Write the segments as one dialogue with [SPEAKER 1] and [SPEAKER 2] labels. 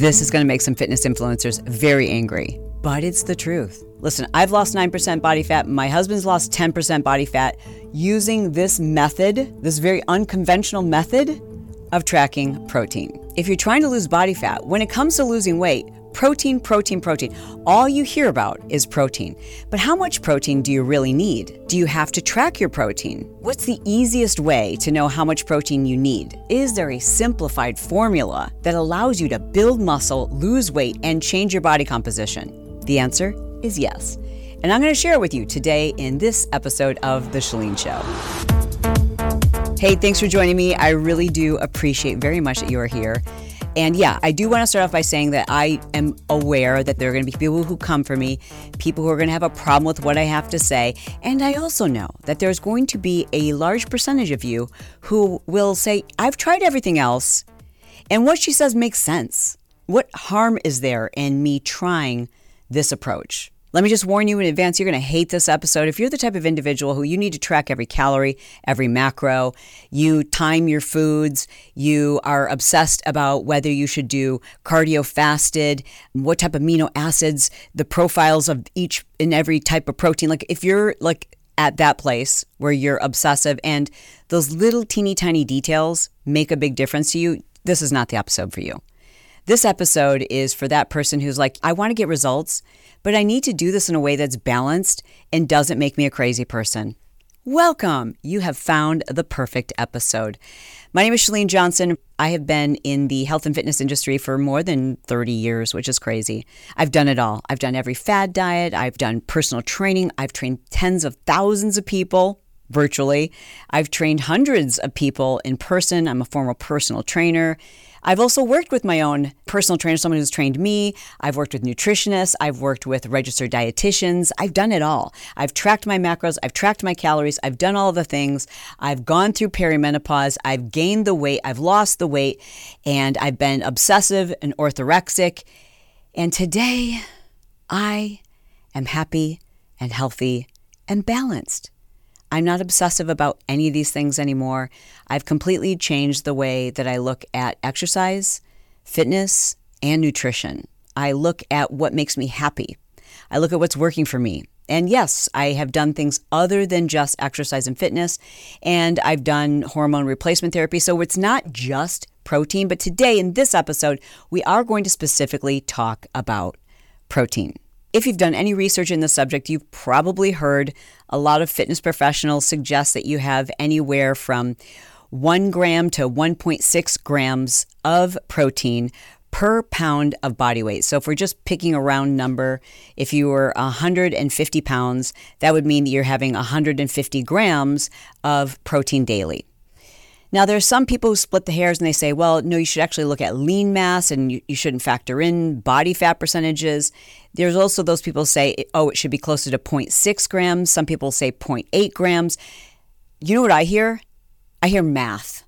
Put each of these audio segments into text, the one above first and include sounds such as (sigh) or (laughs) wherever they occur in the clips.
[SPEAKER 1] This is going to make some fitness influencers very angry, but it's the truth. Listen, I've lost 9% body fat. My husband's lost 10% body fat using this method, this very unconventional method of tracking protein. If you're trying to lose body fat, when it comes to losing weight, Protein, protein, protein. All you hear about is protein. But how much protein do you really need? Do you have to track your protein? What's the easiest way to know how much protein you need? Is there a simplified formula that allows you to build muscle, lose weight, and change your body composition? The answer is yes. And I'm going to share it with you today in this episode of The Chalene Show. Hey, thanks for joining me. I really do appreciate very much that you are here. And yeah, I do want to start off by saying that I am aware that there are going to be people who come for me, people who are going to have a problem with what I have to say. And I also know that there's going to be a large percentage of you who will say, I've tried everything else, and what she says makes sense. What harm is there in me trying this approach? Let me just warn you in advance, you're going to hate this episode. If you're the type of individual who you need to track every calorie, every macro, you time your foods, you are obsessed about whether you should do cardio fasted, what type of amino acids, the profiles of each and every type of protein. Like if you're like at that place where you're obsessive and those little teeny tiny details make a big difference to you, this is not the episode for you. This episode is for that person who's like, I want to get results, but I need to do this in a way that's balanced and doesn't make me a crazy person. Welcome! You have found the perfect episode. My name is Chalene Johnson. I have been in the health and fitness industry for more than 30 years, which is crazy. I've done it all. I've done every fad diet, I've done personal training, I've trained tens of thousands of people virtually, I've trained hundreds of people in person. I'm a former personal trainer. I've also worked with my own personal trainer, someone who's trained me. I've worked with nutritionists. I've worked with registered dietitians. I've done it all. I've tracked my macros. I've tracked my calories. I've done all the things. I've gone through perimenopause. I've gained the weight. I've lost the weight. And I've been obsessive and orthorexic. And today, I am happy and healthy and balanced. I'm not obsessive about any of these things anymore. I've completely changed the way that I look at exercise, fitness, and nutrition. I look at what makes me happy. I look at what's working for me. And yes, I have done things other than just exercise and fitness, and I've done hormone replacement therapy. So it's not just protein, but today in this episode, we are going to specifically talk about protein. If you've done any research in the subject, you've probably heard a lot of fitness professionals suggest that you have anywhere from 1 gram to 1.6 grams of protein per pound of body weight. So if we're just picking a round number, if you were 150 pounds, that would mean that you're having 150 grams of protein daily. Now, there are some people who split the hairs and they say, well, no, you should actually look at lean mass and you, you shouldn't factor in body fat percentages. There's also those people say, oh, it should be closer to 0.6 grams. Some people say 0.8 grams. You know what I hear? I hear math,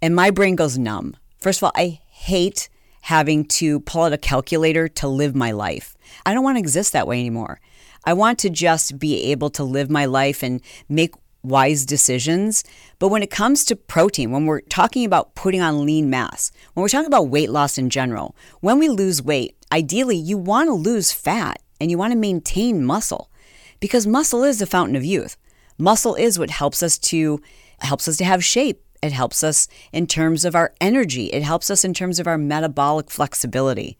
[SPEAKER 1] and my brain goes numb. First of all, I hate having to pull out a calculator to live my life. I don't want to exist that way anymore. I want to just be able to live my life and make wise decisions. But when it comes to protein, when we're talking about putting on lean mass, when we're talking about weight loss in general, when we lose weight, ideally you want to lose fat and you want to maintain muscle because muscle is the fountain of youth. Muscle is what helps us to helps us to have shape. It helps us in terms of our energy. It helps us in terms of our metabolic flexibility.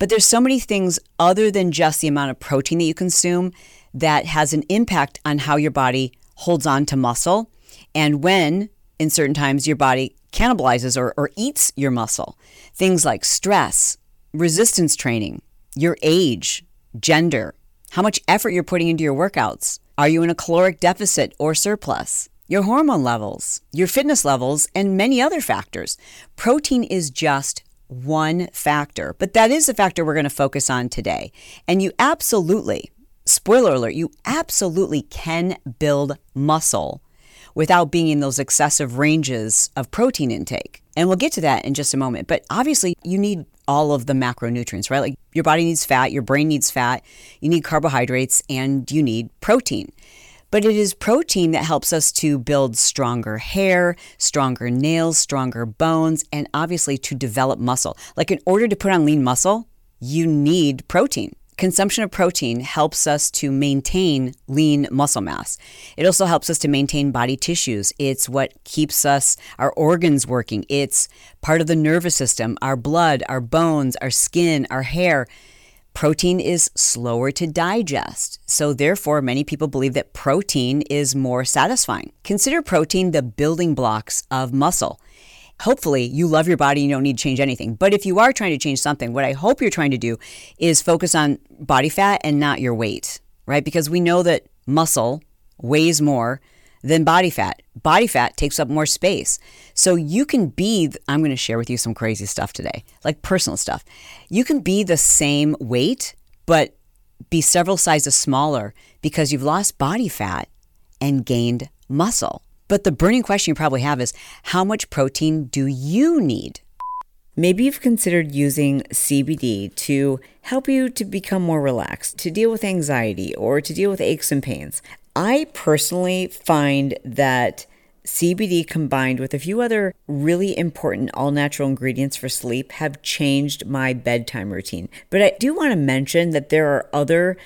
[SPEAKER 1] But there's so many things other than just the amount of protein that you consume that has an impact on how your body holds on to muscle and when in certain times your body cannibalizes or, or eats your muscle. Things like stress, resistance training, your age, gender, how much effort you're putting into your workouts. Are you in a caloric deficit or surplus? Your hormone levels, your fitness levels, and many other factors. Protein is just one factor, but that is the factor we're going to focus on today. And you absolutely spoiler alert, you absolutely can build muscle without being in those excessive ranges of protein intake. And we'll get to that in just a moment. But obviously, you need all of the macronutrients, right? Like your body needs fat, your brain needs fat, you need carbohydrates, and you need protein. But it is protein that helps us to build stronger hair, stronger nails, stronger bones, and obviously to develop muscle. Like in order to put on lean muscle, you need protein. Consumption of protein helps us to maintain lean muscle mass. It also helps us to maintain body tissues. It's what keeps us, our organs working. It's part of the nervous system, our blood, our bones, our skin, our hair. Protein is slower to digest, so therefore, many people believe that protein is more satisfying. Consider protein the building blocks of muscle. Hopefully, you love your body, you don't need to change anything. But if you are trying to change something, what I hope you're trying to do is focus on body fat and not your weight, right? Because we know that muscle weighs more than body fat. Body fat takes up more space. So you can be, I'm going to share with you some crazy stuff today, like personal stuff. You can be the same weight, but be several sizes smaller because you've lost body fat and gained muscle. But the burning question you probably have is how much protein do you need? Maybe you've considered using CBD to help you to become more relaxed, to deal with anxiety, or to deal with aches and pains. I personally find that CBD combined with a few other really important all natural ingredients for sleep have changed my bedtime routine. But I do want to mention that there are other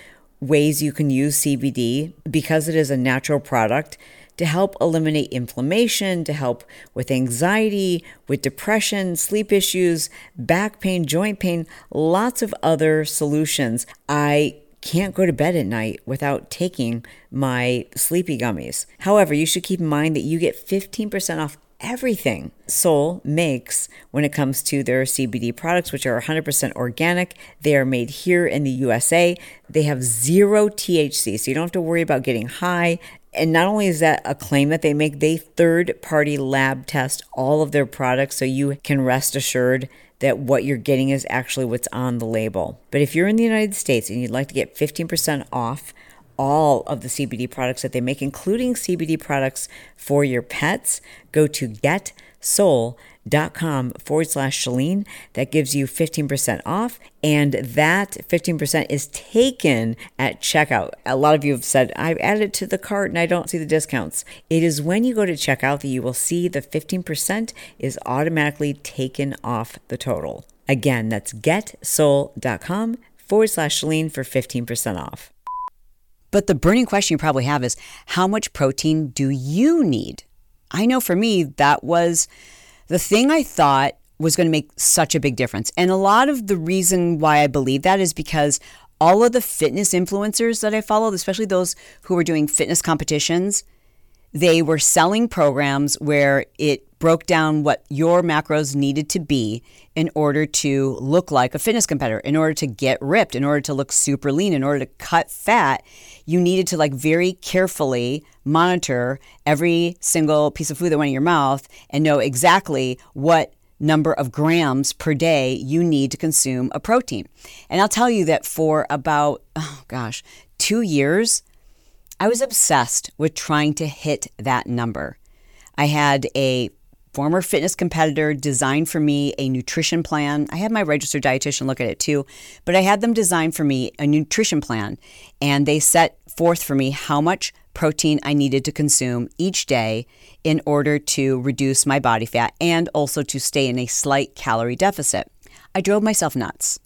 [SPEAKER 1] ways you can use CBD because it is a natural product to help eliminate inflammation, to help with anxiety, with depression, sleep issues, back pain, joint pain, lots of other solutions. I can't go to bed at night without taking my sleepy gummies. However, you should keep in mind that you get 15% off everything Soul makes when it comes to their CBD products, which are 100% organic. They are made here in the USA. They have zero THC, so you don't have to worry about getting high. And not only is that a claim that they make, they third party lab test all of their products so you can rest assured that what you're getting is actually what's on the label. But if you're in the United States and you'd like to get 15% off all of the CBD products that they make, including CBD products for your pets, go to getsoul.com forward slash Chalene. That gives you 15% off. And that 15% is taken at checkout. A lot of you have said, I've added it to the cart and I don't see the discounts. It is when you go to checkout that you will see the 15% is automatically taken off the total. Again, that's getsoul.com forward slash Chalene for 15% off. But the burning question you probably have is how much protein do you need? I know for me, that was the thing I thought was going to make such a big difference. And a lot of the reason why I believe that is because all of the fitness influencers that I followed, especially those who were doing fitness competitions, they were selling programs where it broke down what your macros needed to be in order to look like a fitness competitor, in order to get ripped, in order to look super lean, in order to cut fat. You needed to like very carefully monitor every single piece of food that went in your mouth and know exactly what number of grams per day you need to consume a protein. And I'll tell you that for about, oh gosh, two years, I was obsessed with trying to hit that number. I had a former fitness competitor designed for me a nutrition plan. I had my registered dietitian look at it too, but I had them design for me a nutrition plan and they set forth for me how much protein I needed to consume each day in order to reduce my body fat and also to stay in a slight calorie deficit. I drove myself nuts.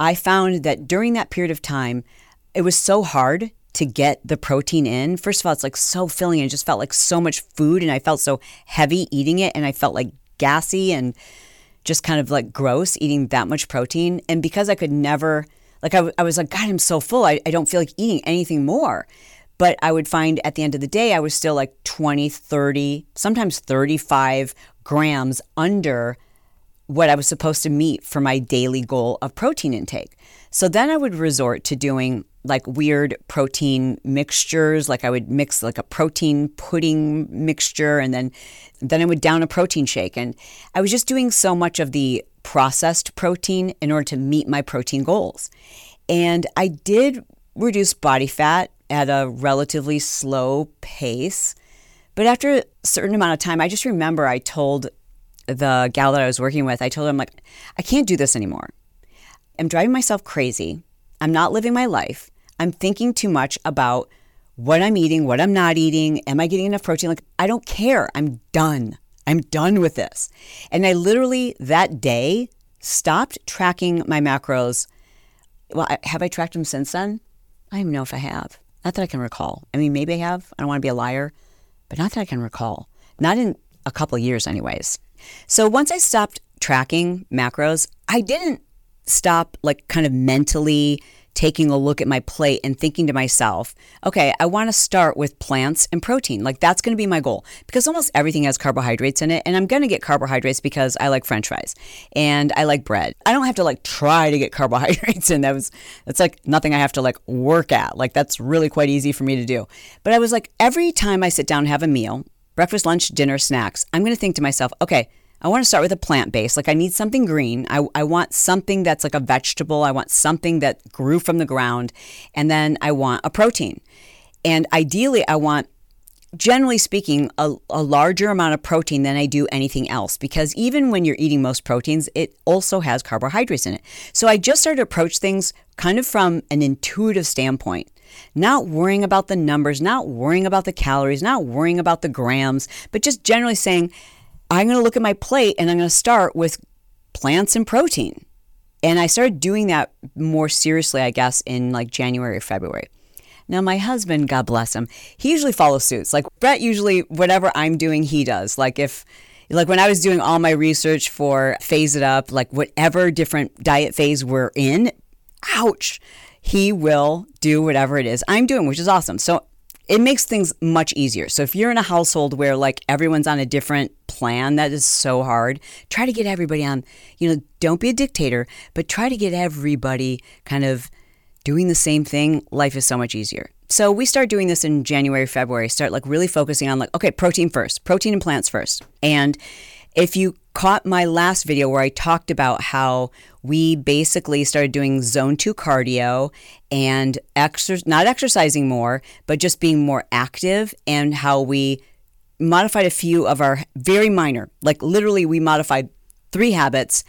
[SPEAKER 1] I found that during that period of time, it was so hard to get the protein in. First of all, it's like so filling and just felt like so much food and I felt so heavy eating it and I felt like gassy and just kind of like gross eating that much protein. And because I could never, like, I, I was like, God, I'm so full. I, I don't feel like eating anything more. But I would find at the end of the day, I was still like 20, 30, sometimes 35 grams under what I was supposed to meet for my daily goal of protein intake. So then I would resort to doing like weird protein mixtures. Like i would mix like a protein pudding mixture and then then i would down a protein shake. And i was just doing so much of the processed protein in order to meet my protein goals. And i did reduce body fat at a relatively slow pace but after a certain amount of time i just remember i told the gal that i was working with i told her i'm like i can't do this anymore. I'm driving myself crazy. I'm not living my life I'm thinking too much about what I'm eating, what I'm not eating, am I getting enough protein? Like, I don't care. I'm done. I'm done with this. And I literally that day stopped tracking my macros. Well, have I tracked them since then? I don't even know if I have. Not that I can recall. I mean, maybe I have. I don't want to be a liar, but not that I can recall. Not in a couple years, anyways. So once I stopped tracking macros, I didn't stop like kind of mentally taking a look at my plate and thinking to myself, okay, I want to start with plants and protein. Like that's going to be my goal because almost everything has carbohydrates in it. And I'm going to get carbohydrates because I like french fries and I like bread. I don't have to like try to get (laughs) carbohydrates in. That was, that's like nothing I have to like work at. Like that's really quite easy for me to do. But I was like, every time I sit down and have a meal, breakfast, lunch, dinner, snacks, I'm going to think to myself, okay, I want to start with a plant base. Like I need something green. I, I want something that's like a vegetable. I want something that grew from the ground. And then I want a protein. And ideally, I want, generally speaking, a, a larger amount of protein than I do anything else. Because even when you're eating most proteins, it also has carbohydrates in it. So I just started to approach things kind of from an intuitive standpoint not worrying about the numbers, not worrying about the calories, not worrying about the grams, but just generally saying, I'm going to look at my plate and I'm going to start with plants and protein. And I started doing that more seriously, I guess, in like January or February. Now, my husband, God bless him, he usually follows suits. Like Brett, usually, whatever I'm doing, he does. Like if, like when I was doing all my research for Phase It Up, like whatever different diet phase we're in, ouch, he will do whatever it is I'm doing, which is awesome. So it makes things much easier. So if you're in a household where like everyone's on a different plan, that is so hard. Try to get everybody on, you know, don't be a dictator, but try to get everybody kind of doing the same thing. Life is so much easier. So we start doing this in January, February, start like really focusing on like, okay, protein first, protein and plants first. And if you caught my last video where I talked about how we basically started doing zone two cardio and exer- not exercising more, but just being more active, and how we modified a few of our very minor, like literally, we modified three habits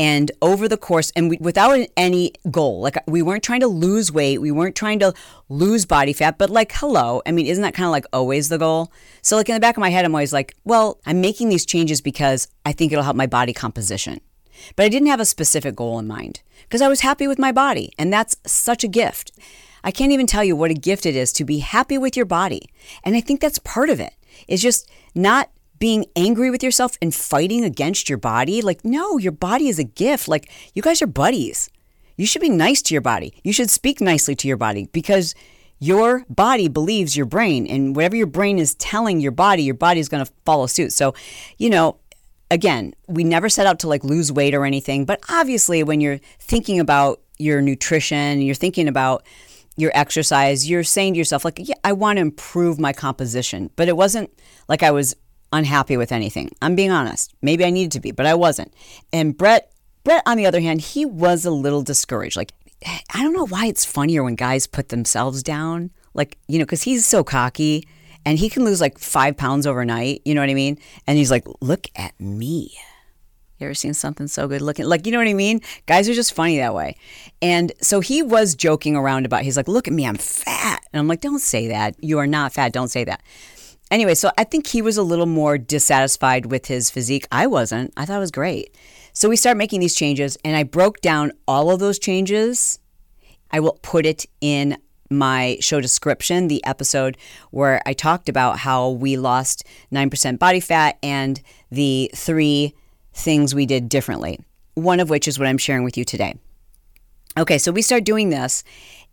[SPEAKER 1] and over the course and we, without any goal like we weren't trying to lose weight we weren't trying to lose body fat but like hello i mean isn't that kind of like always the goal? So like in the back of my head i'm always like well i'm making these changes because i think it'll help my body composition. But i didn't have a specific goal in mind because i was happy with my body and that's such a gift. I can't even tell you what a gift it is to be happy with your body and i think that's part of it. it is just not being angry with yourself and fighting against your body. Like, no, your body is a gift. Like, you guys are buddies. You should be nice to your body. You should speak nicely to your body because your body believes your brain, and whatever your brain is telling your body, your body is going to follow suit. So, you know, again, we never set out to like lose weight or anything, but obviously, when you're thinking about your nutrition, you're thinking about your exercise, you're saying to yourself, like, yeah, I want to improve my composition. But it wasn't like I was unhappy with anything. I'm being honest. Maybe I needed to be, but I wasn't. And Brett, Brett, on the other hand, he was a little discouraged. Like, I don't know why it's funnier when guys put themselves down. Like, you know, because he's so cocky and he can lose like five pounds overnight. You know what I mean? And he's like, look at me. You ever seen something so good looking? Like, you know what I mean? Guys are just funny that way. And so he was joking around about, he's like, look at me, I'm fat. And I'm like, don't say that. You are not fat. Don't say that anyway, so I think he was a little more dissatisfied with his physique. I wasn't. I thought it was great. So we start making these changes, and I broke down all of those changes. I will put it in my show description, the episode where I talked about how we lost 9% body fat and the three things we did differently, one of which is what I'm sharing with you today. Okay, so we start doing this,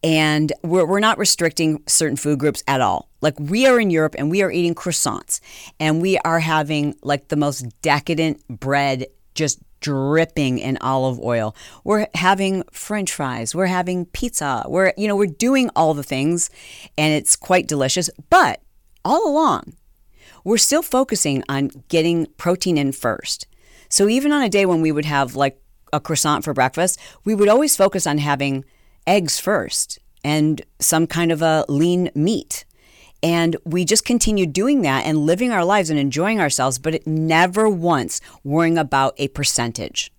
[SPEAKER 1] and we're, we're not restricting certain food groups at all. Like we are in Europe and we are eating croissants and we are having like the most decadent bread just dripping in olive oil. We're having french fries, we're having pizza. We're you know, we're doing all the things and it's quite delicious, but all along we're still focusing on getting protein in first. So even on a day when we would have like a croissant for breakfast, we would always focus on having eggs first and some kind of a lean meat. And we just continued doing that and living our lives and enjoying ourselves, but it never once worrying about a percentage.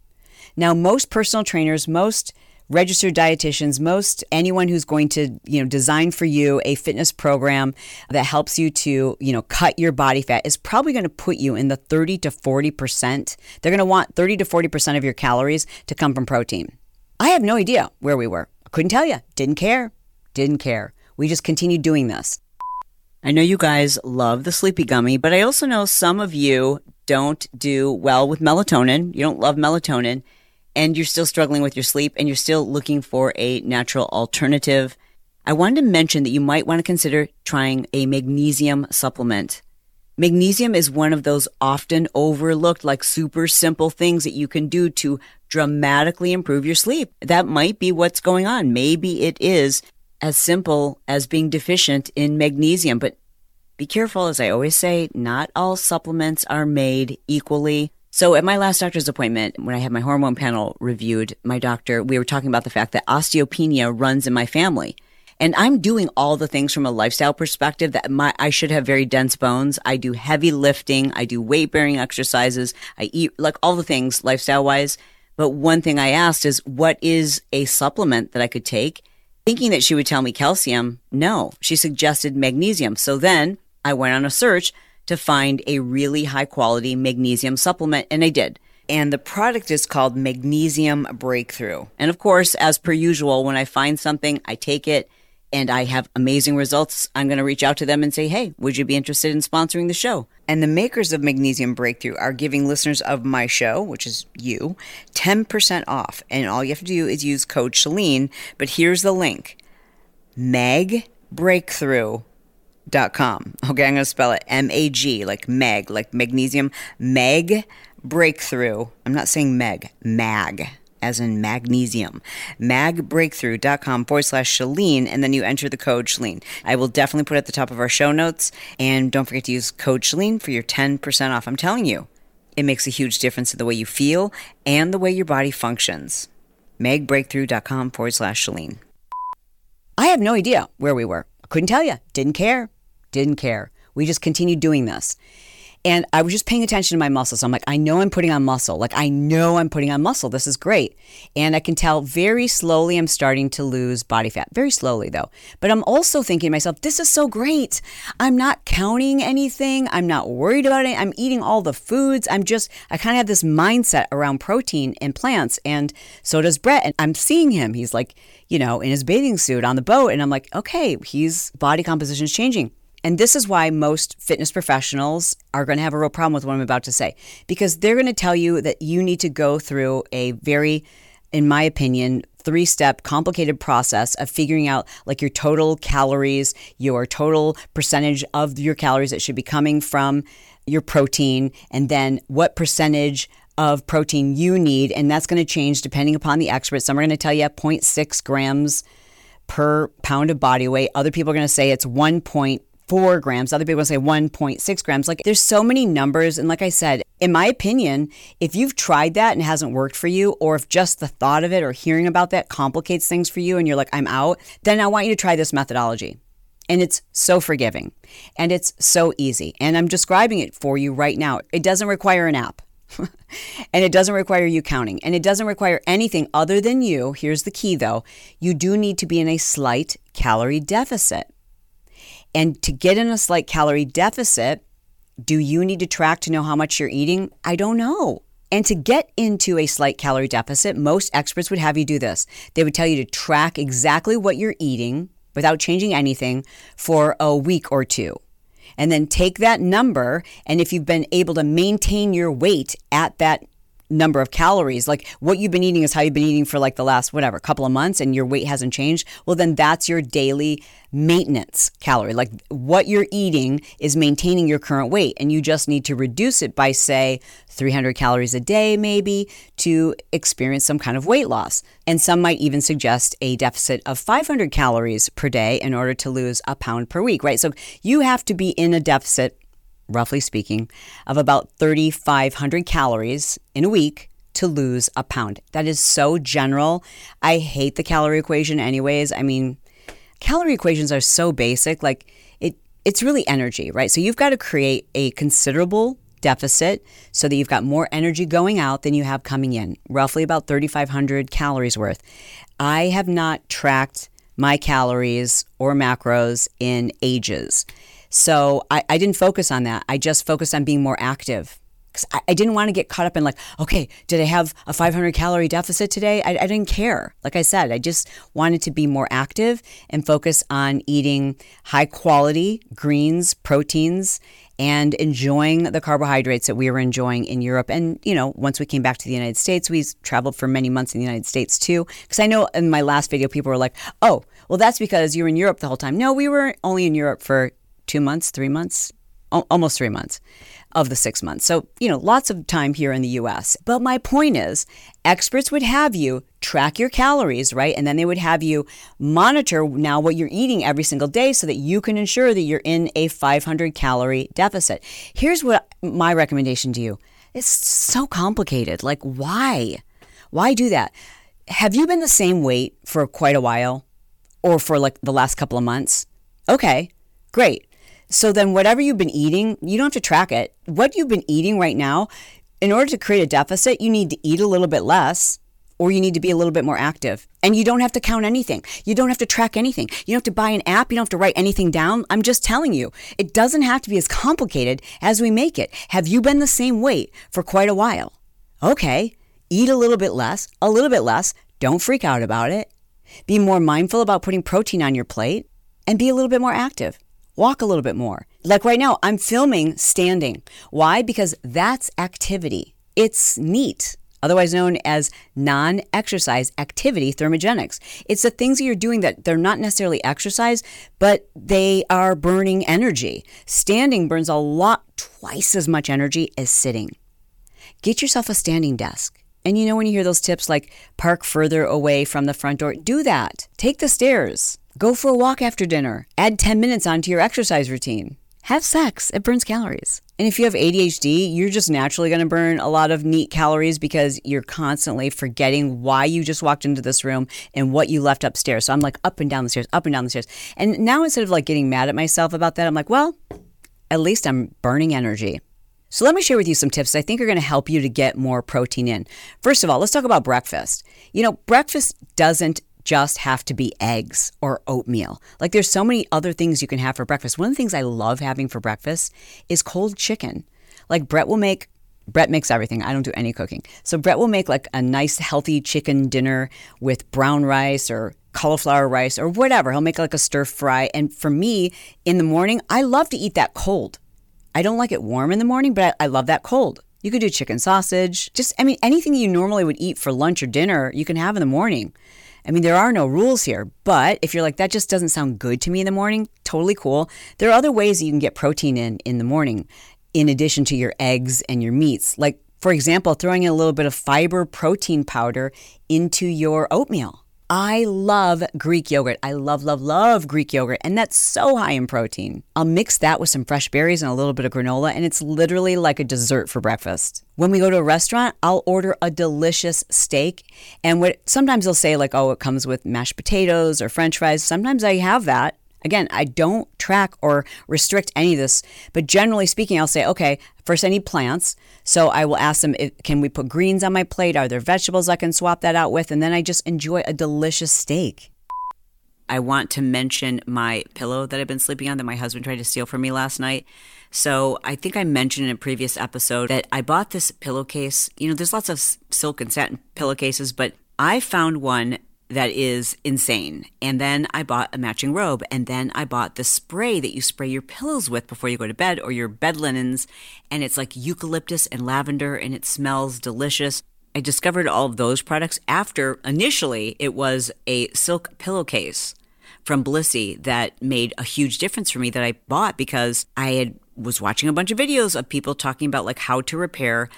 [SPEAKER 1] Now, most personal trainers, most registered dietitians, most anyone who's going to, you know, design for you a fitness program that helps you to, you know, cut your body fat is probably going to put you in the 30 to 40%. They're going to want 30 to 40% of your calories to come from protein. I have no idea where we were. I couldn't tell you. Didn't care. Didn't care. We just continued doing this. I know you guys love the sleepy gummy, but I also know some of you don't do well with melatonin. You don't love melatonin and you're still struggling with your sleep and you're still looking for a natural alternative. I wanted to mention that you might want to consider trying a magnesium supplement. Magnesium is one of those often overlooked, like super simple things that you can do to dramatically improve your sleep. That might be what's going on. Maybe it is as simple as being deficient in magnesium. But be careful, as I always say, not all supplements are made equally. So at my last doctor's appointment, when I had my hormone panel reviewed, my doctor, we were talking about the fact that osteopenia runs in my family. And I'm doing all the things from a lifestyle perspective that my, I should have very dense bones. I do heavy lifting. I do weight bearing exercises. I eat like all the things lifestyle wise. But one thing I asked is, what is a supplement that I could take Thinking that she would tell me calcium, no, she suggested magnesium. So then I went on a search to find a really high quality magnesium supplement, and I did. And the product is called Magnesium Breakthrough. And of course, as per usual, when I find something, I take it and I have amazing results, I'm going to reach out to them and say, hey, would you be interested in sponsoring the show? And the makers of Magnesium Breakthrough are giving listeners of my show, which is you, 10% off. And all you have to do is use code Chalene. But here's the link magbreakthrough.com. Okay, I'm going to spell it M A G, like mag, like magnesium, mag breakthrough. I'm not saying meg, mag as in magnesium. Magbreakthrough.com forward slash Chalene, and then you enter the code Chalene. I will definitely put it at the top of our show notes. And don't forget to use code Chalene for your 10% off. I'm telling you, it makes a huge difference in the way you feel and the way your body functions. Magbreakthrough.com forward slash Chalene. I have no idea where we were. I couldn't tell you. Didn't care. Didn't care. We just continued doing this. And I was just paying attention to my muscles. I'm like, I know I'm putting on muscle. Like, I know I'm putting on muscle. This is great. And I can tell very slowly I'm starting to lose body fat. Very slowly, though. But I'm also thinking to myself, this is so great. I'm not counting anything. I'm not worried about it. I'm eating all the foods. I'm just, I kind of have this mindset around protein and plants. And so does Brett. And I'm seeing him. He's like, you know, in his bathing suit on the boat. And I'm like, okay, his body composition is changing. And this is why most fitness professionals are going to have a real problem with what I'm about to say, because they're going to tell you that you need to go through a very, in my opinion, three step complicated process of figuring out like your total calories, your total percentage of your calories that should be coming from your protein, and then what percentage of protein you need. And that's going to change depending upon the expert. Some are going to tell you 0.6 grams per pound of body weight. Other people are going to say it's 1. 4 grams. Other people say 1.6 grams. Like there's so many numbers. And like I said, in my opinion, if you've tried that and hasn't worked for you, or if just the thought of it or hearing about that complicates things for you and you're like, I'm out, then I want you to try this methodology. And it's so forgiving and it's so easy. And I'm describing it for you right now. It doesn't require an app. (laughs) and it doesn't require you counting and it doesn't require anything other than you. Here's the key though you do need to be in a slight calorie deficit. And to get in a slight calorie deficit, do you need to track to know how much you're eating? I don't know. And to get into a slight calorie deficit, most experts would have you do this. They would tell you to track exactly what you're eating without changing anything for a week or two. And then take that number, and if you've been able to maintain your weight at that number of calories, like what you've been eating is how you've been eating for like the last whatever couple of months and your weight hasn't changed, well, then that's your daily maintenance calorie. Like what you're eating is maintaining your current weight, and you just need to reduce it by, say, 300 calories a day, maybe, to experience some kind of weight loss. And some might even suggest a deficit of 500 calories per day in order to lose a pound per week, right? So you have to be in a deficit roughly speaking, of about 3,500 calories in a week to lose a pound. That is so general. I hate the calorie equation, anyways. I mean, calorie equations are so basic. Like, it, it's really energy, right? So you've got to create a considerable deficit so that you've got more energy going out than you have coming in, roughly about 3,500 calories worth. I have not tracked my calories or macros in ages. So I, I didn't focus on that. I just focused on being more active. Because I, I, didn't want to get caught up in like, okay, did I have a 500 calorie deficit today? I, I didn't care. Like I said, I just wanted to be more active and focus on eating high quality greens, proteins, and enjoying the carbohydrates that we were enjoying in Europe. And, you know, once we came back to the United States, we traveled for many months in the United States too. Because I know in my last video, people were like, oh, well, that's because you were in Europe the whole time. No, we were only in Europe for two months, three months, almost three months of the six months. So, you know, lots of time here in the US. But my point is, experts would have you track your calories, right? And then they would have you monitor now what you're eating every single day so that you can ensure that you're in a 500 calorie deficit. Here's what my recommendation to you it's so complicated. Like, why? Why do that? Have you been the same weight for quite a while or for like the last couple of months? Okay, great. So then, whatever you've been eating, you don't have to track it. What you've been eating right now, in order to create a deficit, you need to eat a little bit less or you need to be a little bit more active. And you don't have to count anything. You don't have to track anything. You don't have to buy an app. You don't have to write anything down. I'm just telling you, it doesn't have to be as complicated as we make it. Have you been the same weight for quite a while? Okay, eat a little bit less, a little bit less. Don't freak out about it. Be more mindful about putting protein on your plate and be a little bit more active walk a little bit more. Like right now, I'm filming standing. Why? Because that's activity. It's NEAT, otherwise known as non exercise activity thermogenics. It's the things that you're doing that they're not necessarily exercise, but they are burning energy. Standing burns a lot, twice as much energy as sitting. Get yourself a standing desk. And you know, when you hear those tips like park further away from the front door, do that. Take the stairs. Go for a walk after dinner. Add 10 minutes onto your exercise routine. Have sex, it burns calories. And if you have ADHD, you're just naturally going to burn a lot of neat calories because you're constantly forgetting why you just walked into this room and what you left upstairs. So I'm like up and down the stairs, up and down the stairs. And now instead of like getting mad at myself about that, I'm like, well, at least I'm burning energy. So let me share with you some tips I think are going to help you to get more protein in. First of all, let's talk about breakfast. You know, breakfast doesn't just have to be eggs or oatmeal. Like there's so many other things you can have for breakfast. One of the things I love having for breakfast is cold chicken. Like Brett will make Brett makes everything. I don't do any cooking. So Brett will make like a nice healthy chicken dinner with brown rice or cauliflower rice or whatever. He'll make like a stir fry. And for me, in the morning, I love to eat that cold. I don't like it warm in the morning, but I, I love that cold. You could do chicken sausage, just, I mean, anything you normally would eat for lunch or dinner, you can have in the morning. I mean, there are no rules here, but if you're like, that just doesn't sound good to me in the morning, totally cool. There are other ways that you can get protein in in the morning, in addition to your eggs and your meats. Like, for example, throwing in a little bit of fiber protein powder into your oatmeal. I love Greek yogurt. I love, love, love Greek yogurt, and that's so high in protein. I'll mix that with some fresh berries and a little bit of granola, and it's literally like a dessert for breakfast. When we go to a restaurant, I'll order a delicious steak, and what sometimes they'll say like, "Oh, it comes with mashed potatoes or French fries." Sometimes I have that, Again, I don't track or restrict any of this, but generally speaking, I'll say, okay, first I need plants. So I will ask them, can we put greens on my plate? Are there vegetables I can swap that out with? And then I just enjoy a delicious steak. I want to mention my pillow that I've been sleeping on that my husband tried to steal from me last night. So I think I mentioned in a previous episode that I bought this pillowcase. You know, there's lots of silk and satin pillowcases, but I found one that is insane. And then I bought a matching robe, and then I bought the spray that you spray your pillows with before you go to bed or your bed linens. And it's like eucalyptus and lavender, and it smells delicious. I discovered all of those products after initially it was a silk pillowcase from Blissy that made a huge difference for me that I bought because I had was watching a bunch of videos of people talking about like how to repair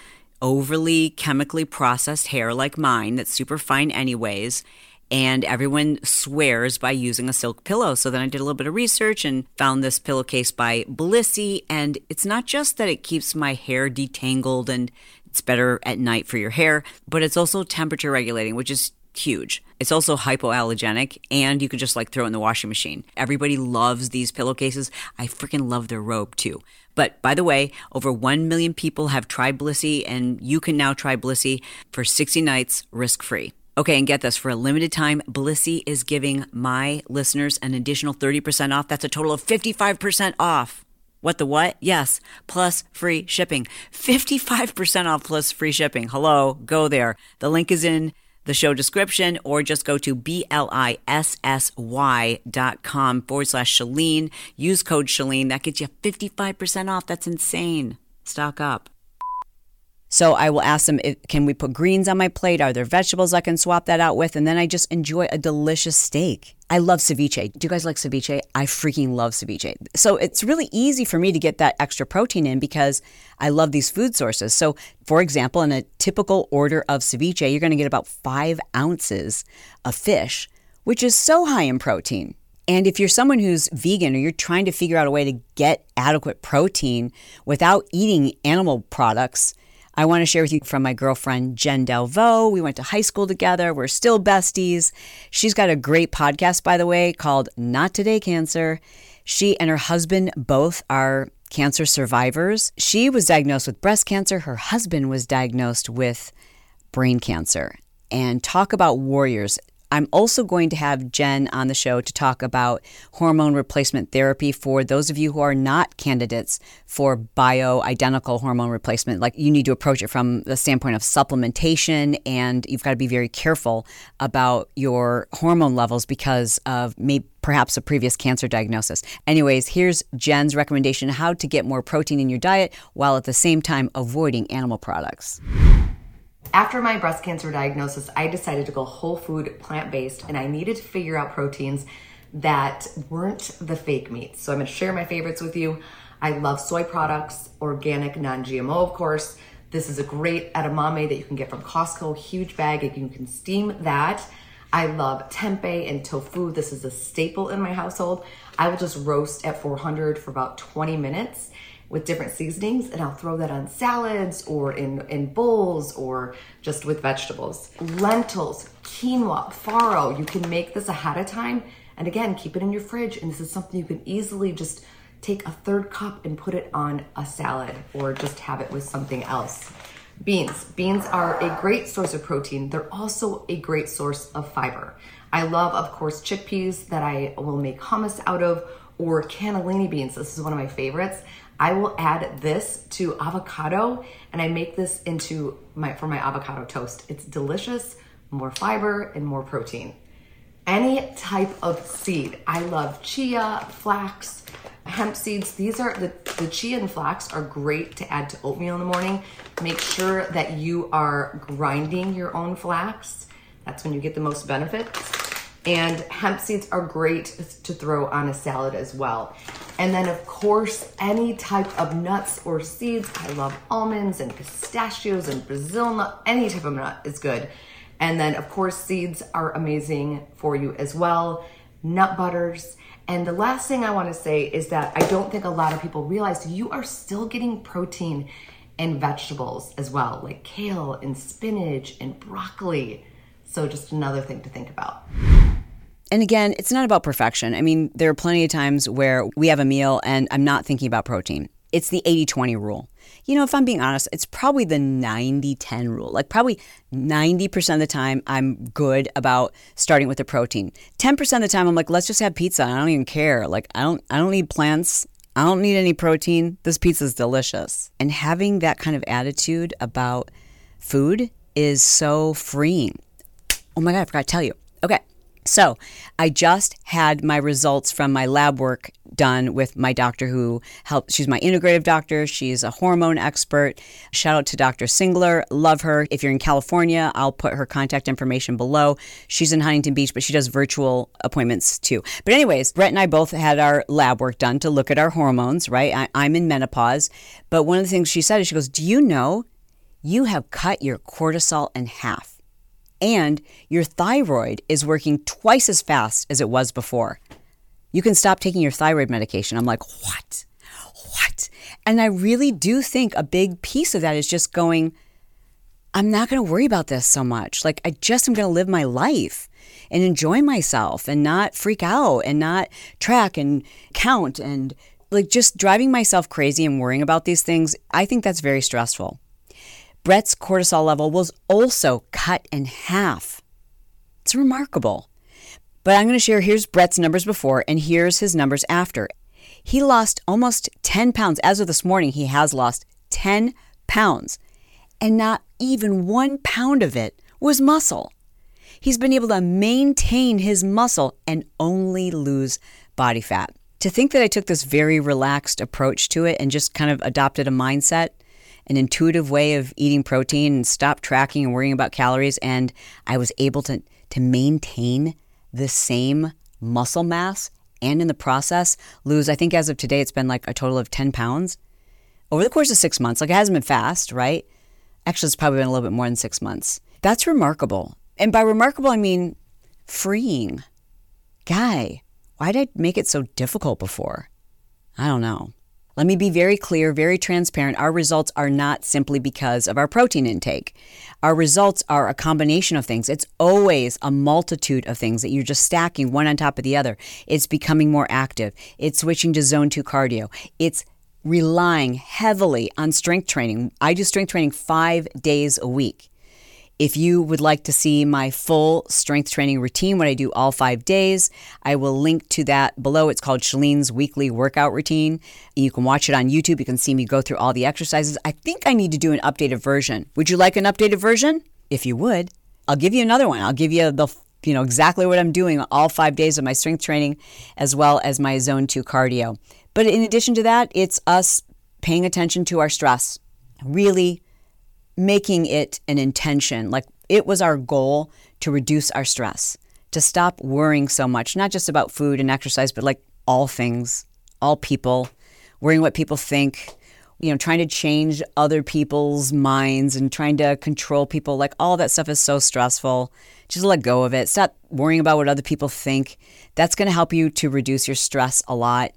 [SPEAKER 1] overly chemically processed hair like mine that's super fine anyways and everyone swears by using a silk pillow. So then I did a little bit of research and found this pillowcase by Blissy. And it's not just that it keeps my hair detangled and it's better at night for your hair, but it's also temperature regulating, which is huge. It's also hypoallergenic and you could just like throw it in the washing machine. Everybody loves these pillowcases. I freaking love their robe too. But by the way, over 1 million people have tried Blissy, and you can now try Blissy for 60 nights risk free. Okay, and get this for a limited time, Blissy is giving my listeners an additional 30% off. That's a total of 55% off. What the what? Yes, plus free shipping. 55% off plus free shipping. Hello, go there. The link is in the show description or just go to B-L-I-S-S-Y dot com forward slash Chalene. Use code Chalene. That gets you 55% off. That's insane. Stock up. So I will ask them, can we put greens on my plate? Are there vegetables I can swap that out with? And then I just enjoy a delicious steak. I love ceviche. Do you guys like ceviche? I freaking love ceviche. So it's really easy for me to get that extra protein in because I love these food sources. So, for example, in a typical order of ceviche, you're going to get about five ounces of fish, which is so high in protein. And if you're someone who's vegan or you're trying to figure out a way to get adequate protein without eating animal products, I want to share with you from my girlfriend, Jen Delvaux. We went to high school together. We're still besties. She's got a great podcast, by the way, called Not Today Cancer. She and her husband both are cancer survivors. She was diagnosed with breast cancer. Her husband was diagnosed with brain cancer. And talk about warriors. I'm also going to have Jen on the show to talk about hormone replacement therapy for those of you who are not candidates for bioidentical hormone replacement. Like you need to approach it from the standpoint of supplementation, and you've got to be very careful about your hormone levels because of maybe perhaps a previous cancer diagnosis. Anyways, here's Jen's recommendation how to get more protein in your diet while at the same time avoiding animal products.
[SPEAKER 2] After my breast cancer diagnosis, I decided to go whole food, plant based, and I needed to figure out proteins that weren't the fake meats. So I'm gonna share my favorites with you. I love soy products, organic, non GMO, of course. This is a great edamame that you can get from Costco, huge bag, and you can steam that. I love tempeh and tofu. This is a staple in my household. I will just roast at 400 for about 20 minutes with different seasonings and I'll throw that on salads or in, in bowls or just with vegetables. Lentils, quinoa, farro, you can make this ahead of time and again, keep it in your fridge and this is something you can easily just take a third cup and put it on a salad or just have it with something else. Beans. Beans are a great source of protein. They're also a great source of fiber. I love, of course, chickpeas that I will make hummus out of or cannellini beans. This is one of my favorites. I will add this to avocado and I make this into my for my avocado toast. It's delicious, more fiber and more protein. Any type of seed. I love chia, flax, hemp seeds. These are the, the chia and flax are great to add to oatmeal in the morning. Make sure that you are grinding your own flax. That's when you get the most benefits. And hemp seeds are great to throw on a salad as well. And then, of course, any type of nuts or seeds. I love almonds and pistachios and Brazil nut. Any type of nut is good. And then, of course, seeds are amazing for you as well. Nut butters. And the last thing I want to say is that I don't think a lot of people realize you are still getting protein in vegetables as well, like kale and spinach and broccoli. So, just another thing to think about.
[SPEAKER 1] And again, it's not about perfection. I mean, there are plenty of times where we have a meal and I'm not thinking about protein. It's the 80 20 rule. You know, if I'm being honest, it's probably the 90 10 rule. Like, probably 90% of the time, I'm good about starting with the protein. 10% of the time, I'm like, let's just have pizza. I don't even care. Like, I don't, I don't need plants. I don't need any protein. This pizza is delicious. And having that kind of attitude about food is so freeing. Oh my God, I forgot to tell you. Okay. So, I just had my results from my lab work done with my doctor who helped. She's my integrative doctor. She's a hormone expert. Shout out to Dr. Singler. Love her. If you're in California, I'll put her contact information below. She's in Huntington Beach, but she does virtual appointments too. But, anyways, Brett and I both had our lab work done to look at our hormones, right? I, I'm in menopause. But one of the things she said is, she goes, Do you know you have cut your cortisol in half? And your thyroid is working twice as fast as it was before. You can stop taking your thyroid medication. I'm like, what? What? And I really do think a big piece of that is just going, I'm not going to worry about this so much. Like, I just am going to live my life and enjoy myself and not freak out and not track and count and like just driving myself crazy and worrying about these things, I think that's very stressful. Brett's cortisol level was also cut in half. It's remarkable. But I'm going to share here's Brett's numbers before and here's his numbers after. He lost almost 10 pounds. As of this morning, he has lost 10 pounds. And not even one pound of it was muscle. He's been able to maintain his muscle and only lose body fat. To think that I took this very relaxed approach to it and just kind of adopted a mindset, an intuitive way of eating protein and stopped tracking and worrying about calories, and I was able to, to maintain the same muscle mass and in the process lose, I think as of today, it's been like a total of 10 pounds over the course of six months. Like it hasn't been fast, right? Actually, it's probably been a little bit more than six months. That's remarkable. And by remarkable, I mean freeing. Guy, why did I make it so difficult before? I don't know. Let me be very clear, very transparent. Our results are not simply because of our protein intake. Our results are a combination of things. It's always a multitude of things that you're just stacking one on top of the other. It's becoming more active. It's switching to zone two cardio. It's relying heavily on strength training. I do strength training five days a week. If you would like to see my full strength training routine, what I do all five days, I will link to that below. It's called Chalene's weekly workout routine. You can watch it on YouTube. You can see me go through all the exercises. I think I need to do an updated version. Would you like an updated version? If you would, I'll give you another one. I'll give you the you know exactly what I'm doing all 5 days of my strength training as well as my zone 2 cardio. But in addition to that, it's us paying attention to our stress. Really making it an intention. Like it was our goal to reduce our stress, to stop worrying so much, not just about food and exercise, but like all things, all people, worrying what people think, you know, trying to change other people's minds and trying to control people. Like all that stuff is so stressful. Just let go of it. Stop worrying about what other people think. That's going to help you to reduce your stress a lot.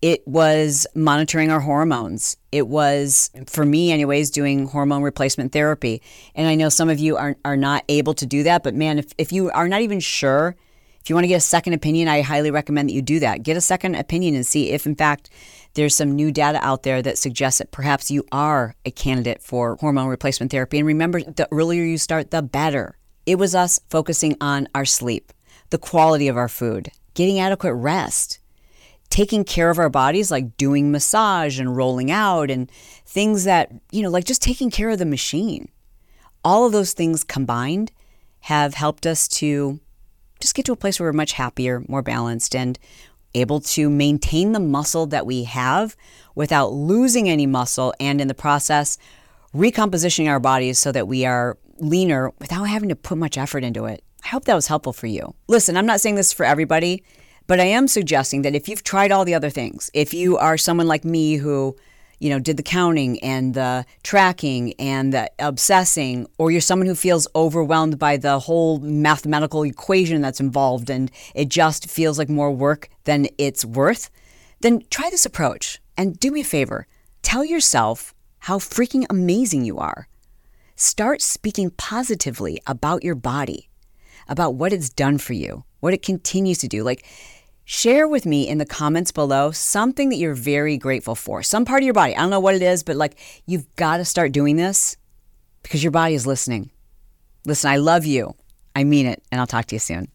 [SPEAKER 1] It was monitoring our hormones. It was, for me, anyways, doing hormone replacement therapy. And I know some of you are, are not able to do that, but man, if, if you are not even sure, if you want to get a second opinion, I highly recommend that you do that. Get a second opinion and see if, in fact, there's some new data out there that suggests that perhaps you are a candidate for hormone replacement therapy. And remember, the earlier you start, the better. It was us focusing on our sleep, the quality of our food, getting adequate rest taking care of our bodies, like doing massage and rolling out and things that, you know, like just taking care of the machine. All of those things combined have helped us to just get to a place where we're much happier, more balanced, and able to maintain the muscle that we have without losing any muscle and in the process recompositioning our bodies so that we are leaner without having to put much effort into it. I hope that was helpful for you. Listen, I'm not saying this for everybody. But I am suggesting that if you've tried all the other things, if you are someone like me who, you know, did the counting and the tracking and the obsessing, or you're someone who feels overwhelmed by the whole mathematical equation that's involved and it just feels like more work than it's worth, then try this approach and do me a favor. Tell yourself how freaking amazing you are. Start speaking positively about your body, about what it's done for you, what it continues to do. Like, Share with me in the comments below something that you're very grateful for. Some part of your body. I don't know what it is, but like you've got to start doing this because your body is listening. Listen, I love you. I mean it, and I'll talk to you soon.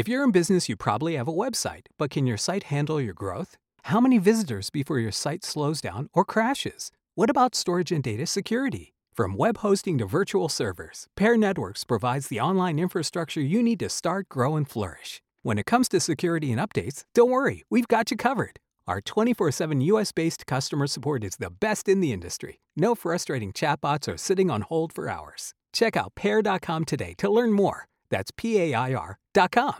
[SPEAKER 3] If you're in business, you probably have a website, but can your site handle your growth? How many visitors before your site slows down or crashes? What about storage and data security? From web hosting to virtual servers, Pair Networks provides the online infrastructure you need to start, grow, and flourish. When it comes to security and updates, don't worry, we've got you covered. Our 24 7 US based customer support is the best in the industry. No frustrating chatbots or sitting on hold for hours. Check out pair.com today to learn more. That's P A I R.com.